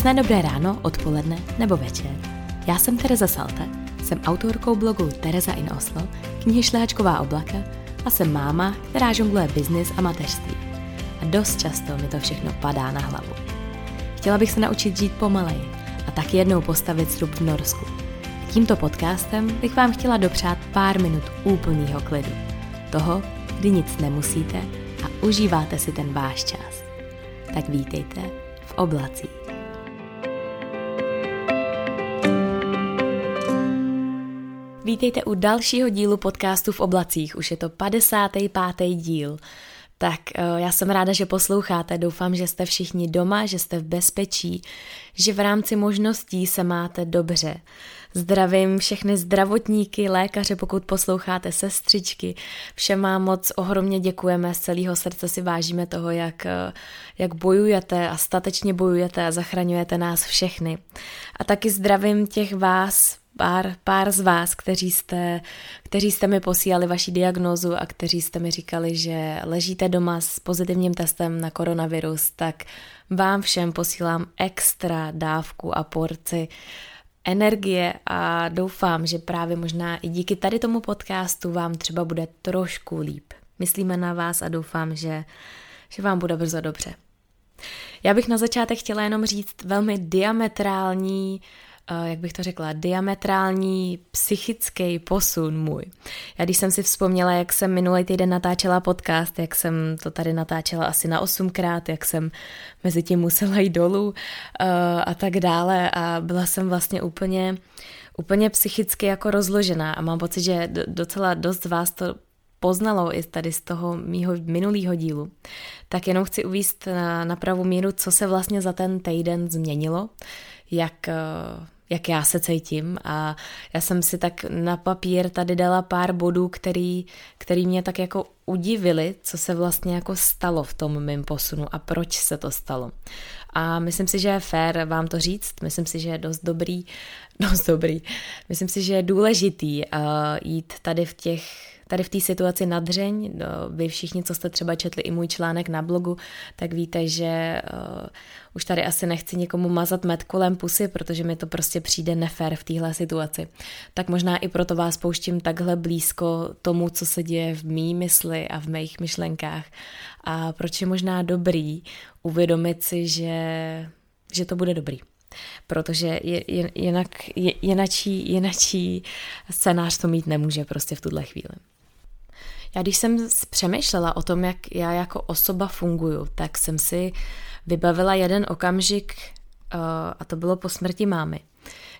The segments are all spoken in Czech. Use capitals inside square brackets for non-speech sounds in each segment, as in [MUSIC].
Krásné dobré ráno, odpoledne nebo večer. Já jsem Tereza Salte, jsem autorkou blogu Tereza in Oslo, knihy Šlehačková oblaka a jsem máma, která žongluje biznis a mateřství. A dost často mi to všechno padá na hlavu. Chtěla bych se naučit žít pomaleji a tak jednou postavit srub v Norsku. Tímto podcastem bych vám chtěla dopřát pár minut úplného klidu. Toho, kdy nic nemusíte a užíváte si ten váš čas. Tak vítejte v oblacích. Vítejte u dalšího dílu podcastu v oblacích. Už je to 55. díl. Tak eh, já jsem ráda, že posloucháte. Doufám, že jste všichni doma, že jste v bezpečí, že v rámci možností se máte dobře. Zdravím všechny zdravotníky, lékaře, pokud posloucháte sestřičky. Všem vám moc ohromně děkujeme, z celého srdce si vážíme toho, jak, eh, jak bojujete a statečně bojujete a zachraňujete nás všechny. A taky zdravím těch vás, pár, pár z vás, kteří jste, kteří jste mi posílali vaši diagnózu a kteří jste mi říkali, že ležíte doma s pozitivním testem na koronavirus, tak vám všem posílám extra dávku a porci energie a doufám, že právě možná i díky tady tomu podcastu vám třeba bude trošku líp. Myslíme na vás a doufám, že, že vám bude brzo dobře. Já bych na začátek chtěla jenom říct velmi diametrální jak bych to řekla, diametrální psychický posun můj. Já když jsem si vzpomněla, jak jsem minulý týden natáčela podcast, jak jsem to tady natáčela asi na osmkrát, jak jsem mezi tím musela jít dolů uh, a tak dále a byla jsem vlastně úplně, úplně psychicky jako rozložená a mám pocit, že docela dost vás to poznalo i tady z toho mýho minulého dílu, tak jenom chci uvíst na, na pravou míru, co se vlastně za ten týden změnilo, jak jak já se cítím. A já jsem si tak na papír tady dala pár bodů, který, který mě tak jako udivili, co se vlastně jako stalo v tom mém posunu a proč se to stalo. A myslím si, že je fér vám to říct, myslím si, že je dost dobrý, [LAUGHS] dost dobrý, myslím si, že je důležitý uh, jít tady v těch tady v té situaci na dřeň. No, vy všichni, co jste třeba četli i můj článek na blogu, tak víte, že uh, už tady asi nechci někomu mazat med kolem pusy, protože mi to prostě přijde nefér v téhle situaci. Tak možná i proto vás pouštím takhle blízko tomu, co se děje v mý mysli a v mých myšlenkách. A proč je možná dobrý uvědomit si, že, že to bude dobrý protože jinak, jinačí, jinačí scénář to mít nemůže prostě v tuhle chvíli. Já když jsem přemýšlela o tom, jak já jako osoba funguju, tak jsem si vybavila jeden okamžik, uh, a to bylo po smrti mámy,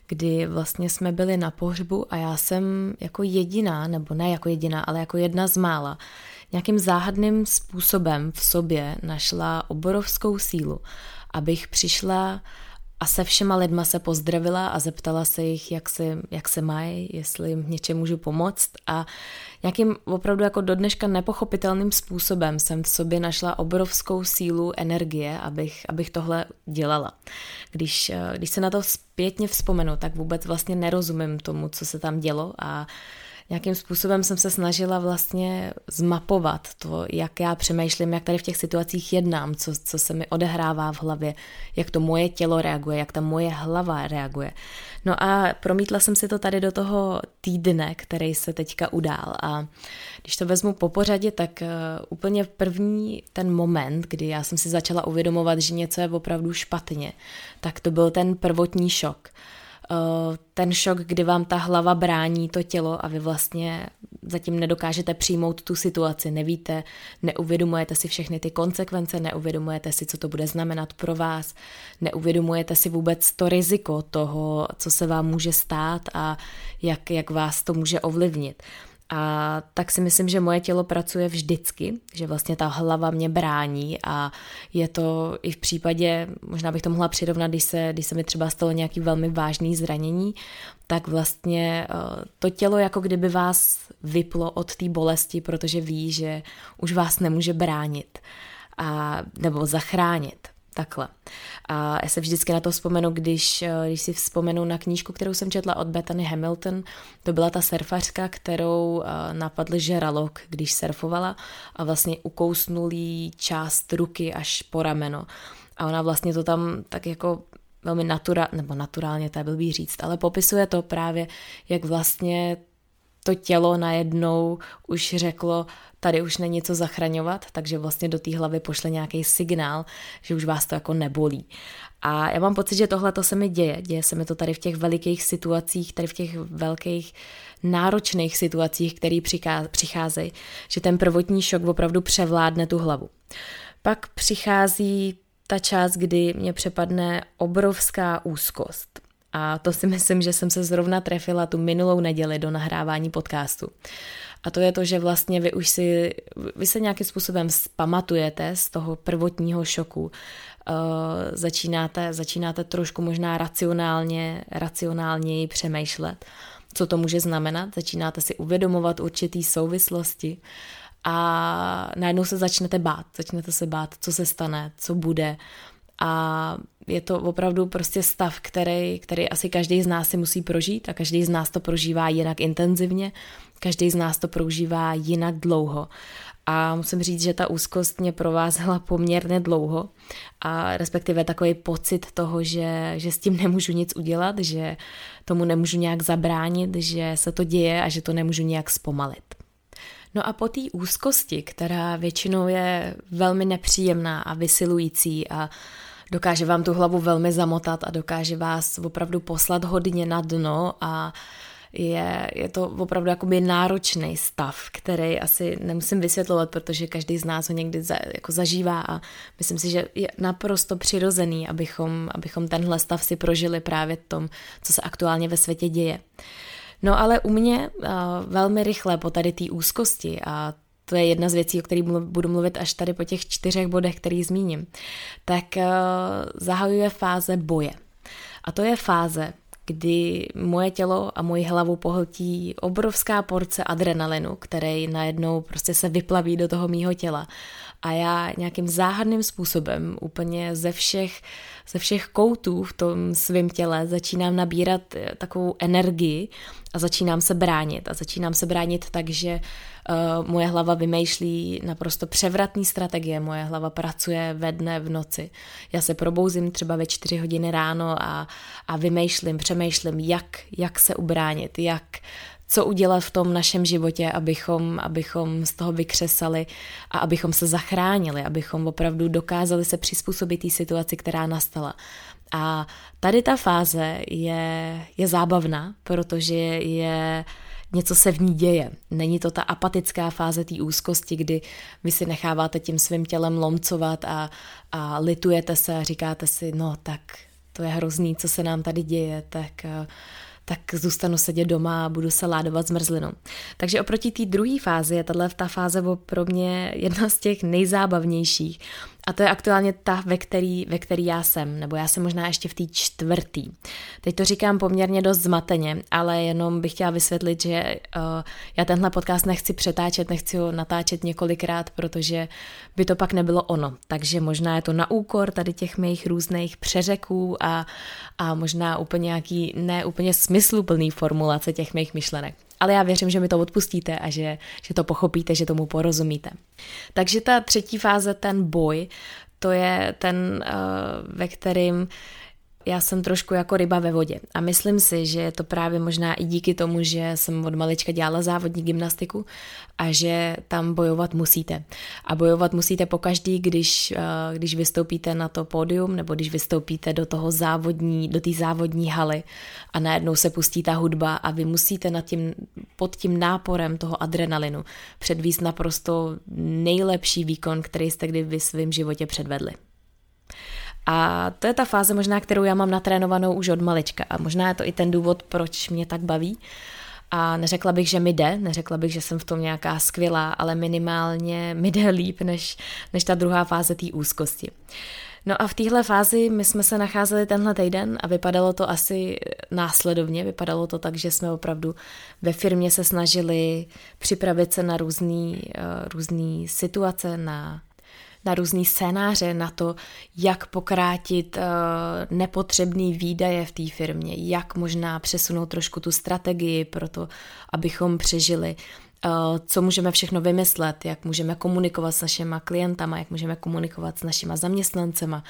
kdy vlastně jsme byli na pohřbu a já jsem jako jediná, nebo ne jako jediná, ale jako jedna z mála, nějakým záhadným způsobem v sobě našla oborovskou sílu, abych přišla a se všema lidma se pozdravila a zeptala se jich, jak se, jak se mají, jestli jim něčem můžu pomoct a nějakým opravdu jako do dneška nepochopitelným způsobem jsem v sobě našla obrovskou sílu energie, abych, abych tohle dělala. Když, když se na to zpětně vzpomenu, tak vůbec vlastně nerozumím tomu, co se tam dělo a nějakým způsobem jsem se snažila vlastně zmapovat to, jak já přemýšlím, jak tady v těch situacích jednám, co, co se mi odehrává v hlavě, jak to moje tělo reaguje, jak ta moje hlava reaguje. No a promítla jsem si to tady do toho týdne, který se teďka udál a když to vezmu po pořadě, tak uh, úplně první ten moment, kdy já jsem si začala uvědomovat, že něco je opravdu špatně, tak to byl ten prvotní šok. Eh, ten šok, kdy vám ta hlava brání to tělo a vy vlastně zatím nedokážete přijmout tu situaci, nevíte, neuvědomujete si všechny ty konsekvence, neuvědomujete si, co to bude znamenat pro vás, neuvědomujete si vůbec to riziko toho, co se vám může stát a jak, jak vás to může ovlivnit. A tak si myslím, že moje tělo pracuje vždycky, že vlastně ta hlava mě brání a je to i v případě, možná bych to mohla přirovnat, když se, když se mi třeba stalo nějaký velmi vážný zranění, tak vlastně eh, to tělo jako kdyby vás vyplo od té bolesti, protože ví, že už vás nemůže bránit a, nebo zachránit. Takhle. A já se vždycky na to vzpomenu, když, eh, když si vzpomenu na knížku, kterou jsem četla od Bethany Hamilton. To byla ta surfařka, kterou eh, napadl žralok, když surfovala a vlastně ukousnul jí část ruky až po rameno. A ona vlastně to tam tak jako velmi natura, nebo naturálně, to je blbý říct, ale popisuje to právě, jak vlastně to tělo najednou už řeklo, tady už není co zachraňovat, takže vlastně do té hlavy pošle nějaký signál, že už vás to jako nebolí. A já mám pocit, že tohle to se mi děje. Děje se mi to tady v těch velikých situacích, tady v těch velkých náročných situacích, které přicházejí, že ten prvotní šok opravdu převládne tu hlavu. Pak přichází ta část, kdy mě přepadne obrovská úzkost. A to si [LAUGHS] myslím, že jsem se zrovna trefila tu minulou neděli do nahrávání podcastu. A to je to, že vlastně vy už si, vy se nějakým způsobem spamatujete z toho prvotního šoku. Uh, začínáte, začínáte trošku možná racionálně, racionálněji přemýšlet, co to může znamenat. Začínáte si uvědomovat určitý souvislosti a najednou se začnete bát. Začnete se bát, co se stane, co bude. A je to opravdu prostě stav, který, který asi každý z nás si musí prožít a každý z nás to prožívá jinak intenzivně, každý z nás to prožívá jinak dlouho. A musím říct, že ta úzkost mě provázela poměrně dlouho a respektive takový pocit toho, že, že s tím nemůžu nic udělat, že tomu nemůžu nějak zabránit, že se to děje a že to nemůžu nějak zpomalit. No a po té úzkosti, která většinou je velmi nepříjemná a vysilující a dokáže vám tu hlavu velmi zamotat a dokáže vás opravdu poslat hodně na dno a je, je to opravdu jakoby náročný stav, který asi nemusím vysvětlovat, protože každý z nás ho někdy za, jako zažívá a myslím si, že je naprosto přirozený, abychom, abychom tenhle stav si prožili právě v tom, co se aktuálně ve světě děje. No ale u mě velmi rychle po tady té úzkosti a to je jedna z věcí, o kterých budu mluvit až tady po těch čtyřech bodech, který zmíním, tak uh, zahajuje fáze boje. A to je fáze, kdy moje tělo a moji hlavu pohltí obrovská porce adrenalinu, který najednou prostě se vyplaví do toho mýho těla. A já nějakým záhadným způsobem úplně ze všech, ze všech koutů v tom svém těle začínám nabírat eh, takovou energii a začínám se bránit. A začínám se bránit tak, že uh, moje hlava vymýšlí naprosto převratný strategie, moje hlava pracuje ve dne, v noci. Já se probouzím třeba ve čtyři hodiny ráno a, a vymýšlím, přemýšlím, jak, jak se ubránit, jak co udělat v tom našem životě, abychom, abychom z toho vykřesali a abychom se zachránili, abychom opravdu dokázali se přizpůsobit té situaci, která nastala. A tady ta fáze je, je zábavná, protože je něco se v ní děje. Není to ta apatická fáze té úzkosti, kdy vy si necháváte tím svým tělem lomcovat a, a litujete se a říkáte si, no tak to je hrozný, co se nám tady děje, tak tak zůstanu sedět doma a budu se ládovat zmrzlinou. Takže oproti té druhé fázi je tahle ta fáze pro mě jedna z těch nejzábavnějších, a to je aktuálně ta, ve který, ve který já jsem, nebo já jsem možná ještě v té čtvrtý. Teď to říkám poměrně dost zmateně, ale jenom bych chtěla vysvětlit, že uh, já tenhle podcast nechci přetáčet, nechci ho natáčet několikrát, protože by to pak nebylo ono. Takže možná je to na úkor tady těch mých různých přeřeků a, a možná úplně nějaký ne úplně smysluplný formulace těch mých myšlenek ale já věřím, že mi to odpustíte a že, že to pochopíte, že tomu porozumíte. Takže ta třetí fáze, ten boj, to je ten, eh, ve kterým já jsem trošku jako ryba ve vodě a myslím si, že je to právě možná i díky tomu, že jsem od malička dělala závodní gymnastiku a že tam bojovat musíte. A bojovat musíte pokaždý, když, eh, když vystoupíte na to pódium nebo když vystoupíte do toho závodní, do té závodní haly a najednou se pustí ta hudba a vy musíte nad tím, pod tím náporem toho adrenalinu předvíst naprosto nejlepší výkon, který jste kdy v svém životě předvedli. A to je ta fáze možná, kterou já mám natrénovanou už od malička a možná je to i ten důvod, proč mě tak baví. A neřekla bych, že mi jde, neřekla bych, že jsem v tom nějaká skvělá, ale minimálně mi jde líp než, než ta druhá fáze té úzkosti. No a v téhle fázi my jsme se nacházeli tenhle týden a vypadalo to asi následovně. Vypadalo to tak, že jsme opravdu ve firmě se snažili připravit se na různé uh, různý situace, na na různý scénáře, na to, jak pokrátit uh, nepotřebný výdaje v té firmě, jak možná přesunout trošku tu strategii pro to, abychom přežili. Co můžeme všechno vymyslet, jak můžeme komunikovat s našimi klientama, jak můžeme komunikovat s našima zaměstnancema,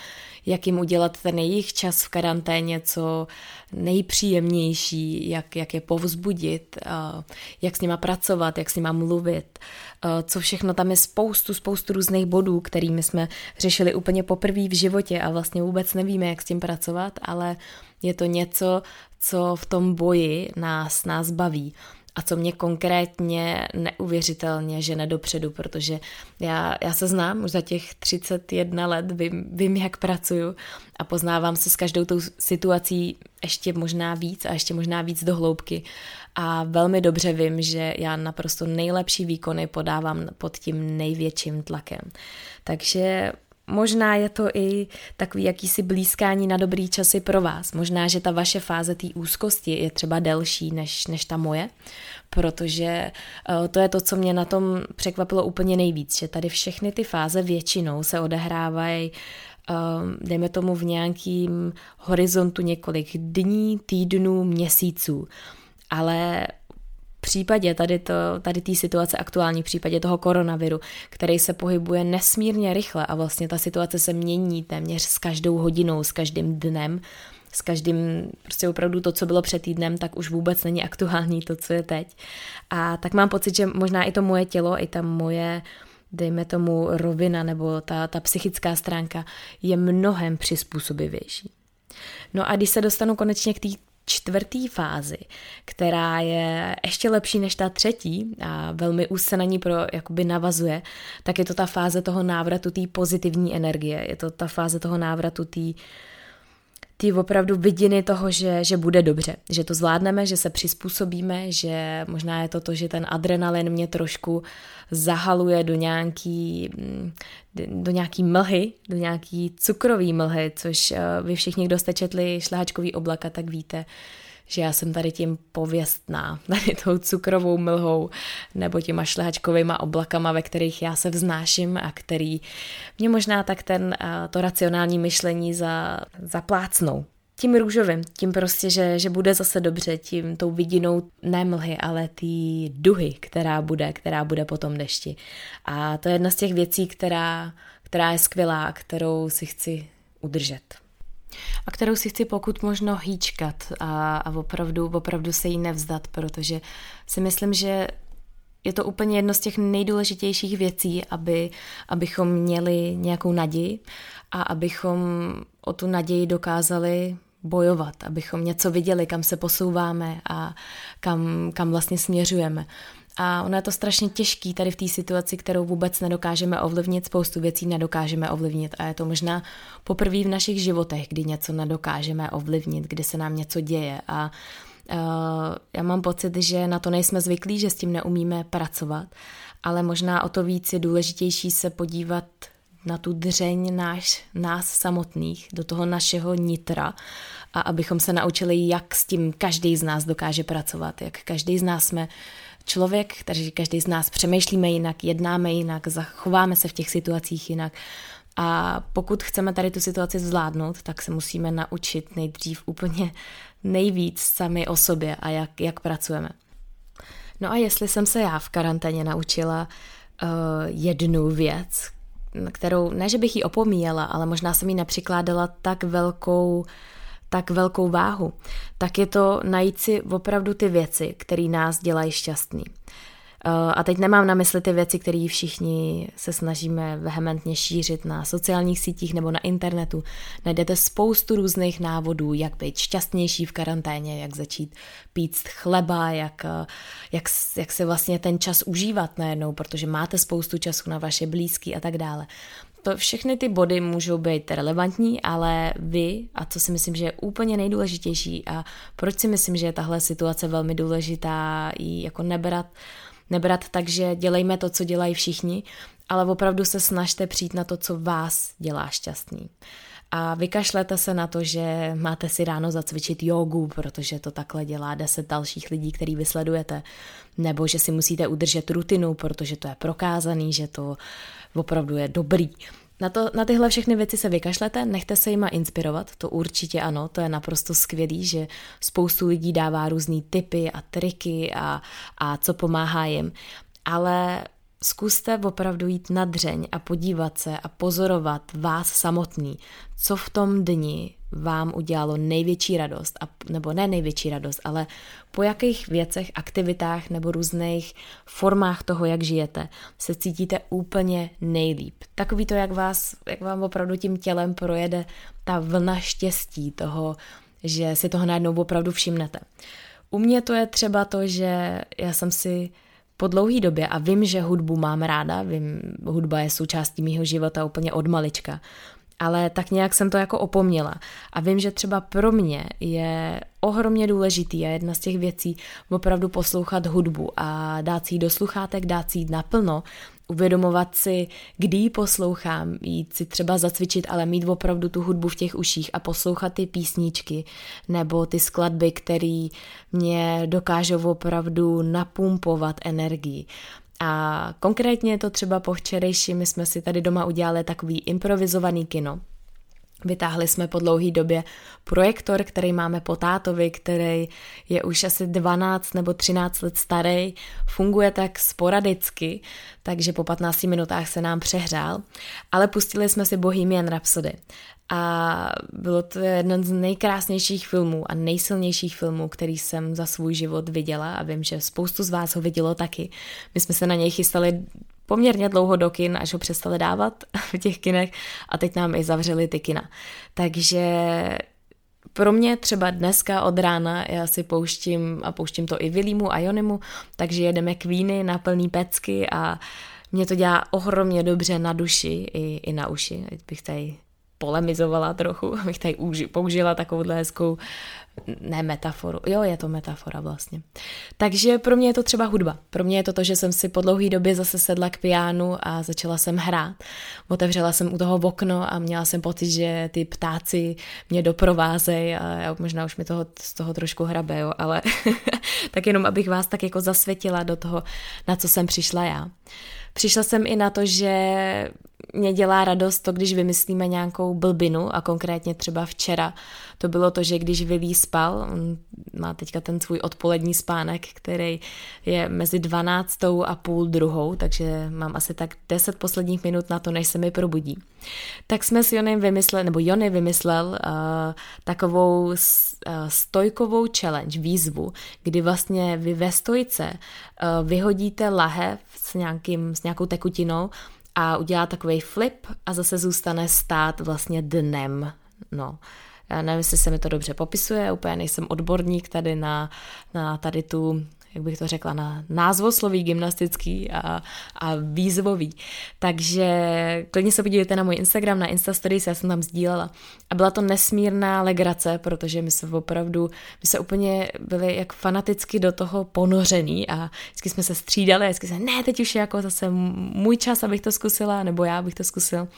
jak jim udělat ten jejich čas v karanténě co nejpříjemnější, jak, jak je povzbudit, jak s nima pracovat, jak s nima mluvit, co všechno tam je spoustu, spoustu různých bodů, kterými jsme řešili úplně poprvé v životě a vlastně vůbec nevíme, jak s tím pracovat, ale je to něco, co v tom boji nás, nás baví a co mě konkrétně neuvěřitelně žene dopředu, protože já, já se znám už za těch 31 let, vím, vím, jak pracuju a poznávám se s každou tou situací ještě možná víc a ještě možná víc do hloubky a velmi dobře vím, že já naprosto nejlepší výkony podávám pod tím největším tlakem. Takže Možná je to i takový jakýsi blízkání na dobrý časy pro vás. Možná, že ta vaše fáze té úzkosti je třeba delší než, než ta moje, protože eh, to je to, co mě na tom překvapilo úplně nejvíc, že tady všechny ty fáze většinou se odehrávají eh, dejme tomu v nějakým horizontu několik dní, týdnů, měsíců. Ale případě tady to, tady té situace aktuální, v případě toho koronaviru, který se pohybuje nesmírně rychle a vlastně ta situace se mění téměř s každou hodinou, s každým dnem, s každým, prostě opravdu to, co bylo před týdnem, tak už vůbec není aktuální to, co je teď. A tak mám pocit, že možná i to moje tělo, i ta moje dejme tomu rovina nebo ta, ta psychická stránka je mnohem přizpůsobivější. No a když se dostanu konečně k té čtvrtý fázi, která je ještě lepší než ta třetí a velmi úzce na ní pro, jakoby navazuje, tak je to ta fáze toho návratu té pozitivní energie. Je to ta fáze toho návratu té ty opravdu vidiny toho, že, že bude dobře, že to zvládneme, že se přizpůsobíme, že možná je to to, že ten adrenalin mě trošku zahaluje do nějaký, mm, do nějaký mlhy, do nějaký cukrový mlhy, což eh, vy všichni, kdo jste četli šlehačkový oblaka, tak víte, že já jsem tady tím pověstná, [LAUGHS] tady tou cukrovou mlhou nebo těma šlehačkovýma oblakama, ve kterých já se vznáším a který mě možná tak ten, to racionální myšlení za, zaplácnou. Tím růžovým, tím prostě, že, že bude zase dobře, tím tou vidinou ne mlhy, ale ty duhy, která bude, která bude po tom dešti. A to je jedna z těch věcí, která, která je skvělá, kterou si chci udržet a kterou si chci pokud možno hýčkat a, a opravdu, opravdu se jí nevzdat, protože si myslím, že je to úplně jedno z těch nejdůležitějších věcí, aby, abychom měli nějakou naději a abychom o tu naději dokázali bojovat, abychom něco viděli, kam se posouváme a kam, kam vlastně směřujeme. A ono je to strašně těžký tady v té situaci, kterou vůbec nedokážeme ovlivnit, spoustu věcí nedokážeme ovlivnit a je to možná poprvé v našich životech, kdy něco nedokážeme ovlivnit, kdy se nám něco děje. A uh, já mám pocit, že na to nejsme zvyklí, že s tím neumíme pracovat, ale možná o to víc je důležitější se podívat na tu dřeň náš, nás samotných, do toho našeho nitra a abychom se naučili, jak s tím každý z nás dokáže pracovat, jak každý z nás jsme člověk, takže každý z nás přemýšlíme jinak, jednáme jinak, zachováme se v těch situacích jinak. A pokud chceme tady tu situaci zvládnout, tak se musíme naučit nejdřív úplně nejvíc sami o sobě a jak, jak pracujeme. No a jestli jsem se já v karanténě naučila uh, jednu věc, kterou, ne že bych ji opomíjela, ale možná jsem ji nepřikládala tak velkou tak velkou váhu, tak je to najít si opravdu ty věci, které nás dělají šťastný. Eh, a teď nemám na mysli ty věci, které všichni se snažíme vehementně šířit na sociálních sítích nebo na internetu. Najdete spoustu různých návodů, jak být šťastnější v karanténě, jak začít pít chleba, jak, eh, jak, jak se vlastně ten čas užívat najednou, protože máte spoustu času na vaše blízky a tak dále. To všechny ty body můžou být relevantní, ale vy, a co si myslím, že je úplně nejdůležitější a proč si myslím, že je tahle situace velmi důležitá, i jako nebrat, nebrat tak, že dělejme to, co dělají všichni, ale opravdu se snažte přijít na to, co vás dělá šťastný. A vykašlete se na to, že máte si ráno zacvičit jogu, protože to takhle dělá deset dalších lidí, který vysledujete, nebo že si musíte udržet rutinu, protože to je prokázaný, že to opravdu je dobrý. Na, to, na tyhle všechny věci se vykašlete, nechte se jima inspirovat, to určitě ano, to je naprosto skvělý, že spoustu lidí dává různé typy a triky a, a co pomáhá jim. Ale Zkuste opravdu jít na dřeň a podívat se a pozorovat vás samotný, co v tom dni vám udělalo největší radost, a, nebo ne největší radost, ale po jakých věcech, aktivitách nebo různých formách toho, jak žijete, se cítíte úplně nejlíp. Takový to, jak, vás, jak vám opravdu tím tělem projede ta vlna štěstí toho, že si toho najednou opravdu všimnete. U mě to je třeba to, že já jsem si po dlouhé době a vím, že hudbu mám ráda, vím, hudba je součástí mýho života úplně od malička, ale tak nějak jsem to jako opomněla. A vím, že třeba pro mě je ohromně důležitý a jedna z těch věcí opravdu poslouchat hudbu a dát si ji do sluchátek, dát si ji naplno uvědomovat si, kdy ji poslouchám, jít si třeba zacvičit, ale mít opravdu tu hudbu v těch uších a poslouchat ty písničky nebo ty skladby, které mě dokážou opravdu napumpovat energii. A konkrétně to třeba po včerejším, my jsme si tady doma udělali takový improvizovaný kino, Vytáhli jsme po dlouhé době projektor, který máme po tátovi, který je už asi 12 nebo 13 let starý, funguje tak sporadicky, takže po 15 minutách se nám přehrál, ale pustili jsme si Bohemian Rhapsody. A bylo to jeden z nejkrásnějších filmů a nejsilnějších filmů, který jsem za svůj život viděla a vím, že spoustu z vás ho vidělo taky. My jsme se na něj chystali poměrně dlouho do kin, až ho přestali dávat [LAUGHS] v těch kinech a teď nám i zavřeli ty kina. Takže pro mě třeba dneska od rána já si pouštím a pouštím to i Vilímu a Jonimu, takže jedeme kvíny na plný pecky a mě to dělá ohromně dobře na duši i, i na uši. Bych tady polemizovala trochu, [LAUGHS] abych tady použila takovouhle hezkou ne metaforu, jo, je to metafora vlastně. Takže pro mě je to třeba hudba. Pro mě je to to, že jsem si po dlouhé době zase sedla k pianu a začala jsem hrát. Otevřela jsem u toho okno a měla jsem pocit, že ty ptáci mě doprovázejí a já možná už mi toho, z toho trošku hrabe, jo, ale [LAUGHS] tak jenom abych vás tak jako zasvětila do toho, na co jsem přišla já. Přišla jsem i na to, že mě dělá radost to, když vymyslíme nějakou blbinu a konkrétně třeba včera to bylo to, že když Vilí spal, on má teďka ten svůj odpolední spánek, který je mezi 12. a půl druhou, takže mám asi tak 10 posledních minut na to, než se mi probudí. Tak jsme s Jonem vymysleli, nebo Jony vymyslel uh, takovou uh, stojkovou challenge, výzvu, kdy vlastně vy ve stojce uh, vyhodíte lahev s, nějakým, s nějakou tekutinou a udělá takový flip a zase zůstane stát vlastně dnem. No. Já nevím, jestli se mi to dobře popisuje, úplně nejsem odborník tady na, na tady tu jak bych to řekla, na názvosloví gymnastický a, a výzvový. Takže klidně se podívejte na můj Instagram, na Instastories, já jsem tam sdílela. A byla to nesmírná legrace, protože my se opravdu, my se úplně byli jak fanaticky do toho ponořený a vždycky jsme se střídali vždycky se, ne, teď už je jako zase můj čas, abych to zkusila, nebo já bych to zkusil.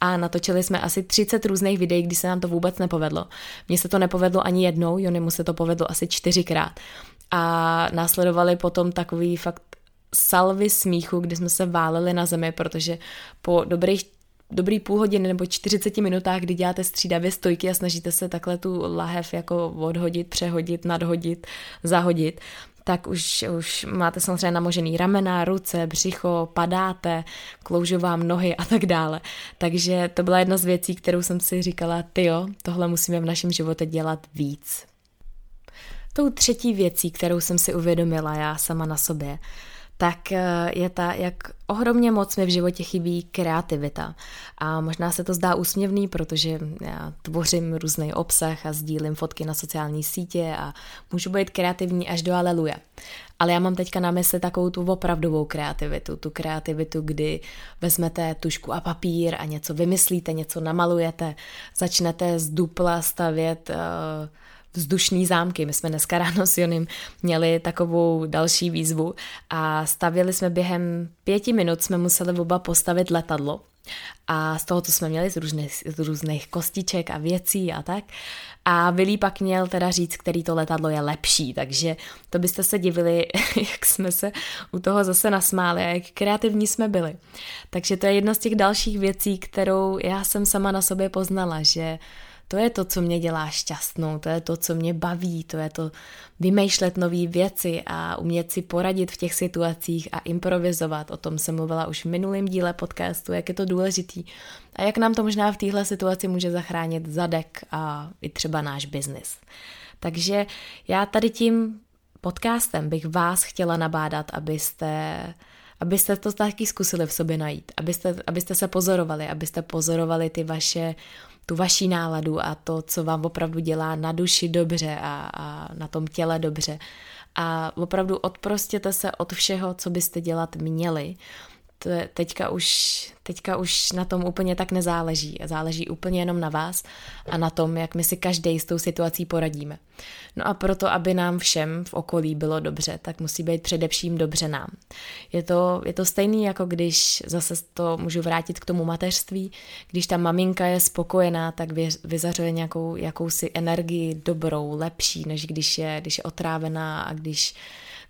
A natočili jsme asi 30 různých videí, kdy se nám to vůbec nepovedlo. Mně se to nepovedlo ani jednou, Jonimu se to povedlo asi čtyřikrát a následovali potom takový fakt salvy smíchu, kdy jsme se váleli na zemi, protože po dobrých dobrý půl hodiny nebo 40 minutách, kdy děláte střídavě stojky a snažíte se takhle tu lahev jako odhodit, přehodit, nadhodit, zahodit, tak už, už máte samozřejmě namožený ramena, ruce, břicho, padáte, kloužou vám nohy a tak dále. Takže to byla jedna z věcí, kterou jsem si říkala, tyjo, tohle musíme v našem životě dělat víc. Tou třetí věcí, kterou jsem si uvědomila já sama na sobě, tak eh, je ta, jak ohromně moc mi v životě chybí kreativita. A možná se to zdá úsměvný, protože já tvořím různý obsah a sdílím fotky na sociální sítě a můžu být kreativní až do aleluja. Ale já mám teďka na mysli takovou tu opravdovou kreativitu, tu kreativitu, kdy vezmete tušku a papír a něco vymyslíte, něco namalujete, začnete z dupla stavět uh, vzdušný zámky. My jsme dneska ráno s Jonem měli takovou další výzvu a stavili jsme během pěti minut, jsme museli oba postavit letadlo. A z toho, co jsme měli, z různých, z různých kostiček a věcí a tak. A Willy pak měl teda říct, který to letadlo je lepší, takže to byste se divili, [LAUGHS] jak jsme se u toho zase nasmáli a jak kreativní jsme byli. Takže to je jedna z těch dalších věcí, kterou já jsem sama na sobě poznala, že to je to, co mě dělá šťastnou, to je to, co mě baví, to je to vymýšlet nové věci a umět si poradit v těch situacích a improvizovat. O tom jsem mluvila už v minulém díle podcastu, jak je to důležitý a jak nám to možná v téhle situaci může zachránit zadek a i třeba náš biznis. Takže já tady tím podcastem bych vás chtěla nabádat, abyste abyste to taky zkusili v sobě najít, abyste, abyste se pozorovali, abyste pozorovali ty vaše tu vaší náladu a to, co vám opravdu dělá na duši dobře a, a na tom těle dobře. A opravdu odprostěte se od všeho, co byste dělat měli teďka, už, teďka už na tom úplně tak nezáleží. Záleží úplně jenom na vás a na tom, jak my si každý s tou situací poradíme. No a proto, aby nám všem v okolí bylo dobře, tak musí být především dobře nám. Je to, je to stejný, jako když zase to můžu vrátit k tomu mateřství, když ta maminka je spokojená, tak vyzařuje nějakou jakousi energii dobrou, lepší, než když je, když je otrávená a když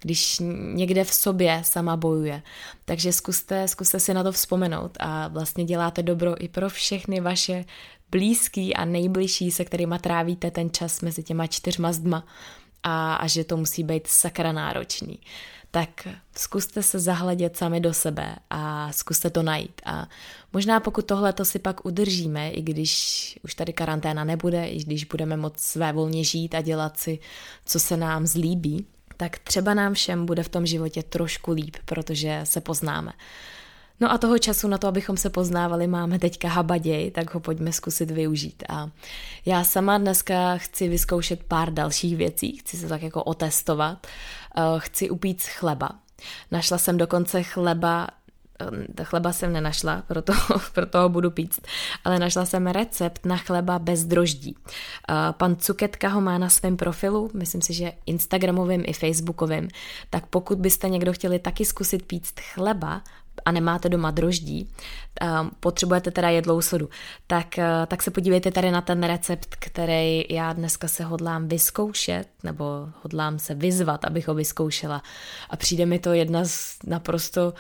když někde v sobě sama bojuje. Takže zkuste, zkuste si na to vzpomenout a vlastně děláte dobro i pro všechny vaše blízký a nejbližší, se kterými trávíte ten čas mezi těma čtyřma zdma a, a že to musí být sakra náročný. Tak zkuste se zahledět sami do sebe a zkuste to najít. A možná pokud tohle to si pak udržíme, i když už tady karanténa nebude, i když budeme moc své volně žít a dělat si, co se nám zlíbí, tak třeba nám všem bude v tom životě trošku líp, protože se poznáme. No a toho času na to, abychom se poznávali, máme teďka habaděj, tak ho pojďme zkusit využít. A já sama dneska chci vyzkoušet pár dalších věcí, chci se tak jako otestovat. Eh, chci upít chleba. Našla jsem dokonce chleba chleba jsem nenašla, proto, [LAUGHS] proto ho budu pít, ale našla jsem recept na chleba bez droždí. Pan Cuketka ho má na svém profilu, myslím si, že Instagramovým i Facebookovým, tak pokud byste někdo chtěli taky zkusit pít chleba a nemáte doma droždí, potřebujete teda jedlou sodu, tak, eh, tak se podívejte tady na ten recept, který já dneska se hodlám vyzkoušet, nebo hodlám se vyzvat, abych ho vyzkoušela. A přijde mi to jedna z naprosto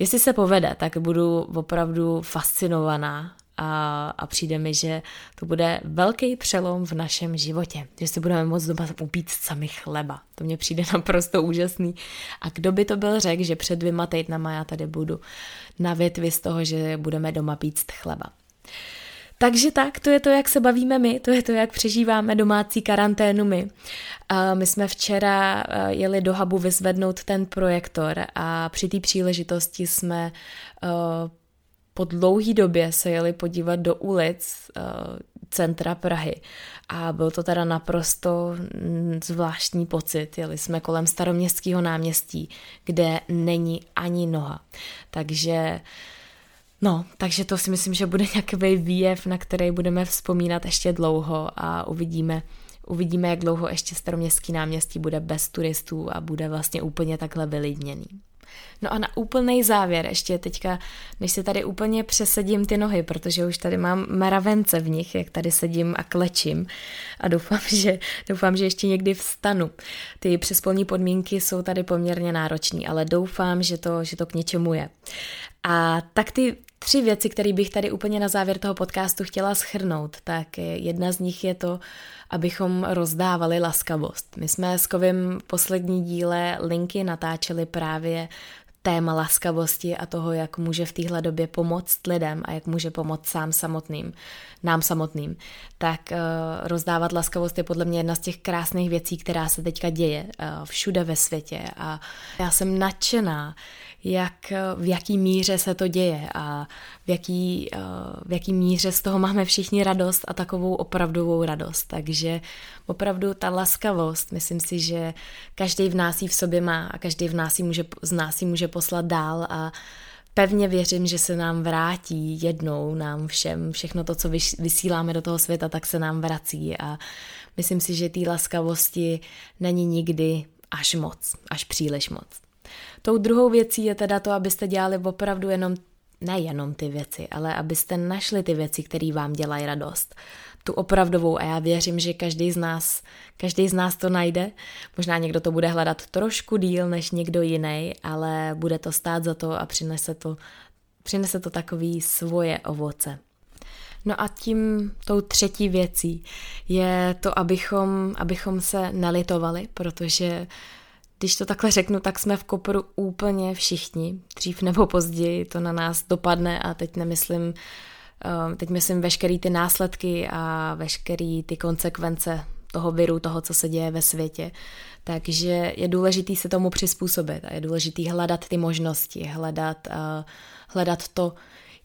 Jestli se povede, tak budu opravdu fascinovaná a, a přijde mi, že to bude velký přelom v našem životě, že si budeme moct doma upít sami chleba. To mně přijde [LAUGHS] naprosto úžasný. A kdo by to byl řekl, že před dvěma týdnama já tady budu na větvi z toho, že budeme doma pít chleba. Takže tak, to je to, jak se bavíme my, to je to, jak přežíváme domácí karanténu my. My jsme včera jeli do hubu vyzvednout ten projektor a při té příležitosti jsme po dlouhý době se jeli podívat do ulic centra Prahy a byl to teda naprosto zvláštní pocit. Jeli jsme kolem staroměstského náměstí, kde není ani noha. Takže No, takže to si myslím, že bude [LAUGHS] nějaký výjev, na který budeme vzpomínat ještě dlouho a uvidíme, uvidíme, jak dlouho ještě staroměstský náměstí bude bez turistů a bude vlastně úplně takhle vylidněný. No a na úplný závěr, ještě teďka, než si tady úplně přesedím ty nohy, protože už tady mám meravence v nich, jak tady sedím a klečím a doufám, [LAUGHS] že, doufám, že ještě někdy vstanu. Ty přespolní podmínky jsou tady poměrně náročné, ale doufám, že to, že to k něčemu je. A tak ty tři věci, které bych tady úplně na závěr toho podcastu chtěla schrnout, tak jedna z nich je to, abychom rozdávali laskavost. My jsme s Kovým poslední díle linky natáčeli právě téma laskavosti a toho, jak může v téhle době pomoct lidem a jak může pomoct sám samotným, nám samotným, tak uh, rozdávat laskavost je podle mě jedna z těch krásných věcí, která se teďka děje uh, všude ve světě. A já jsem nadšená, jak, v jaký míře se to děje a v jaký, eh, v jaký míře z toho máme všichni radost a takovou opravdovou radost. Takže opravdu ta laskavost, myslím si, že každý v nás ji v sobě má a každý v nás ji může, z nás ji může poslat dál a pevně věřím, že se nám vrátí jednou nám všem, všechno to, co vysíláme do toho světa, tak se nám vrací a myslím si, že té laskavosti není nikdy až moc, až příliš moc. Tou druhou věcí je teda to, abyste dělali opravdu jenom, nejenom ty věci, ale abyste našli ty věci, které vám dělají radost tu opravdovou a já věřím, že každý z nás, každý z nás to najde. Možná někdo to bude hledat trošku díl než někdo jiný, ale bude to stát za to a přinese to, přinese to takový svoje ovoce. No a tím tou třetí věcí je to, abychom, abychom se nelitovali, protože když to takhle řeknu, tak jsme v koporu úplně všichni. Dřív nebo později to na nás dopadne a teď nemyslím Ehm, teď myslím veškerý ty následky a veškerý ty konsekvence toho viru, toho, co se děje ve světě. Takže je důležitý se tomu přizpůsobit a je důležitý hledat ty možnosti, hledat, uh, hledat to,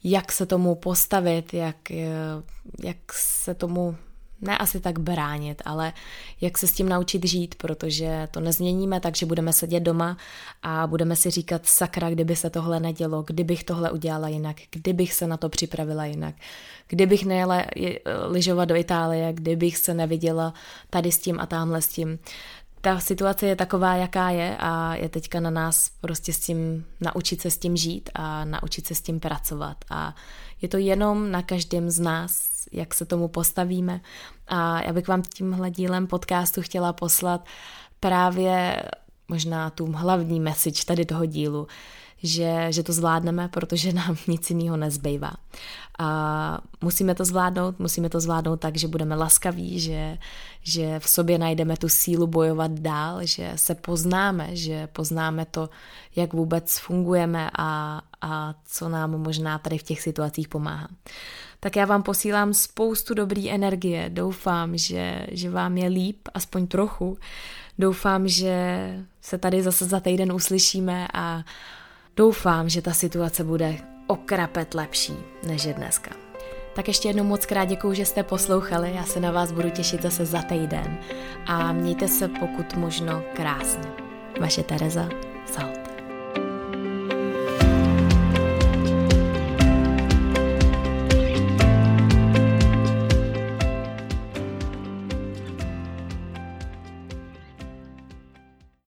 jak se tomu postavit, jak, uh, jak se tomu ne asi tak bránit, ale jak se s tím naučit žít, protože to nezměníme tak, že budeme sedět doma a budeme si říkat sakra, kdyby se tohle nedělo, kdybych tohle udělala jinak, kdybych se na to připravila jinak, kdybych nejela lyžovat do Itálie, kdybych se neviděla tady s tím a tamhle s tím. Ta situace je taková, jaká je a je teďka na nás prostě s tím naučit se s tím žít a naučit se s tím pracovat a je to jenom na každém z nás, jak se tomu postavíme. A já bych vám tímhle dílem podcastu chtěla poslat právě možná tu hlavní message tady toho dílu, že, že to zvládneme, protože nám [LAUGHS] nic jiného nezbývá. A musíme to zvládnout, musíme to zvládnout tak, že budeme laskaví, že, že v sobě najdeme tu sílu bojovat dál, že se poznáme, že poznáme to, jak vůbec fungujeme a, a co nám možná tady v těch situacích pomáhá. Tak já vám posílám spoustu dobrý energie. Doufám, že, že vám je líp, aspoň trochu. Doufám, že se tady zase za týden uslyšíme a doufám, že ta situace bude okrapet lepší, než je dneska. Tak ještě jednou moc krát děkuju, že jste poslouchali. Já se na vás budu těšit zase za týden. A mějte se pokud možno krásně. Vaše Tereza Sal.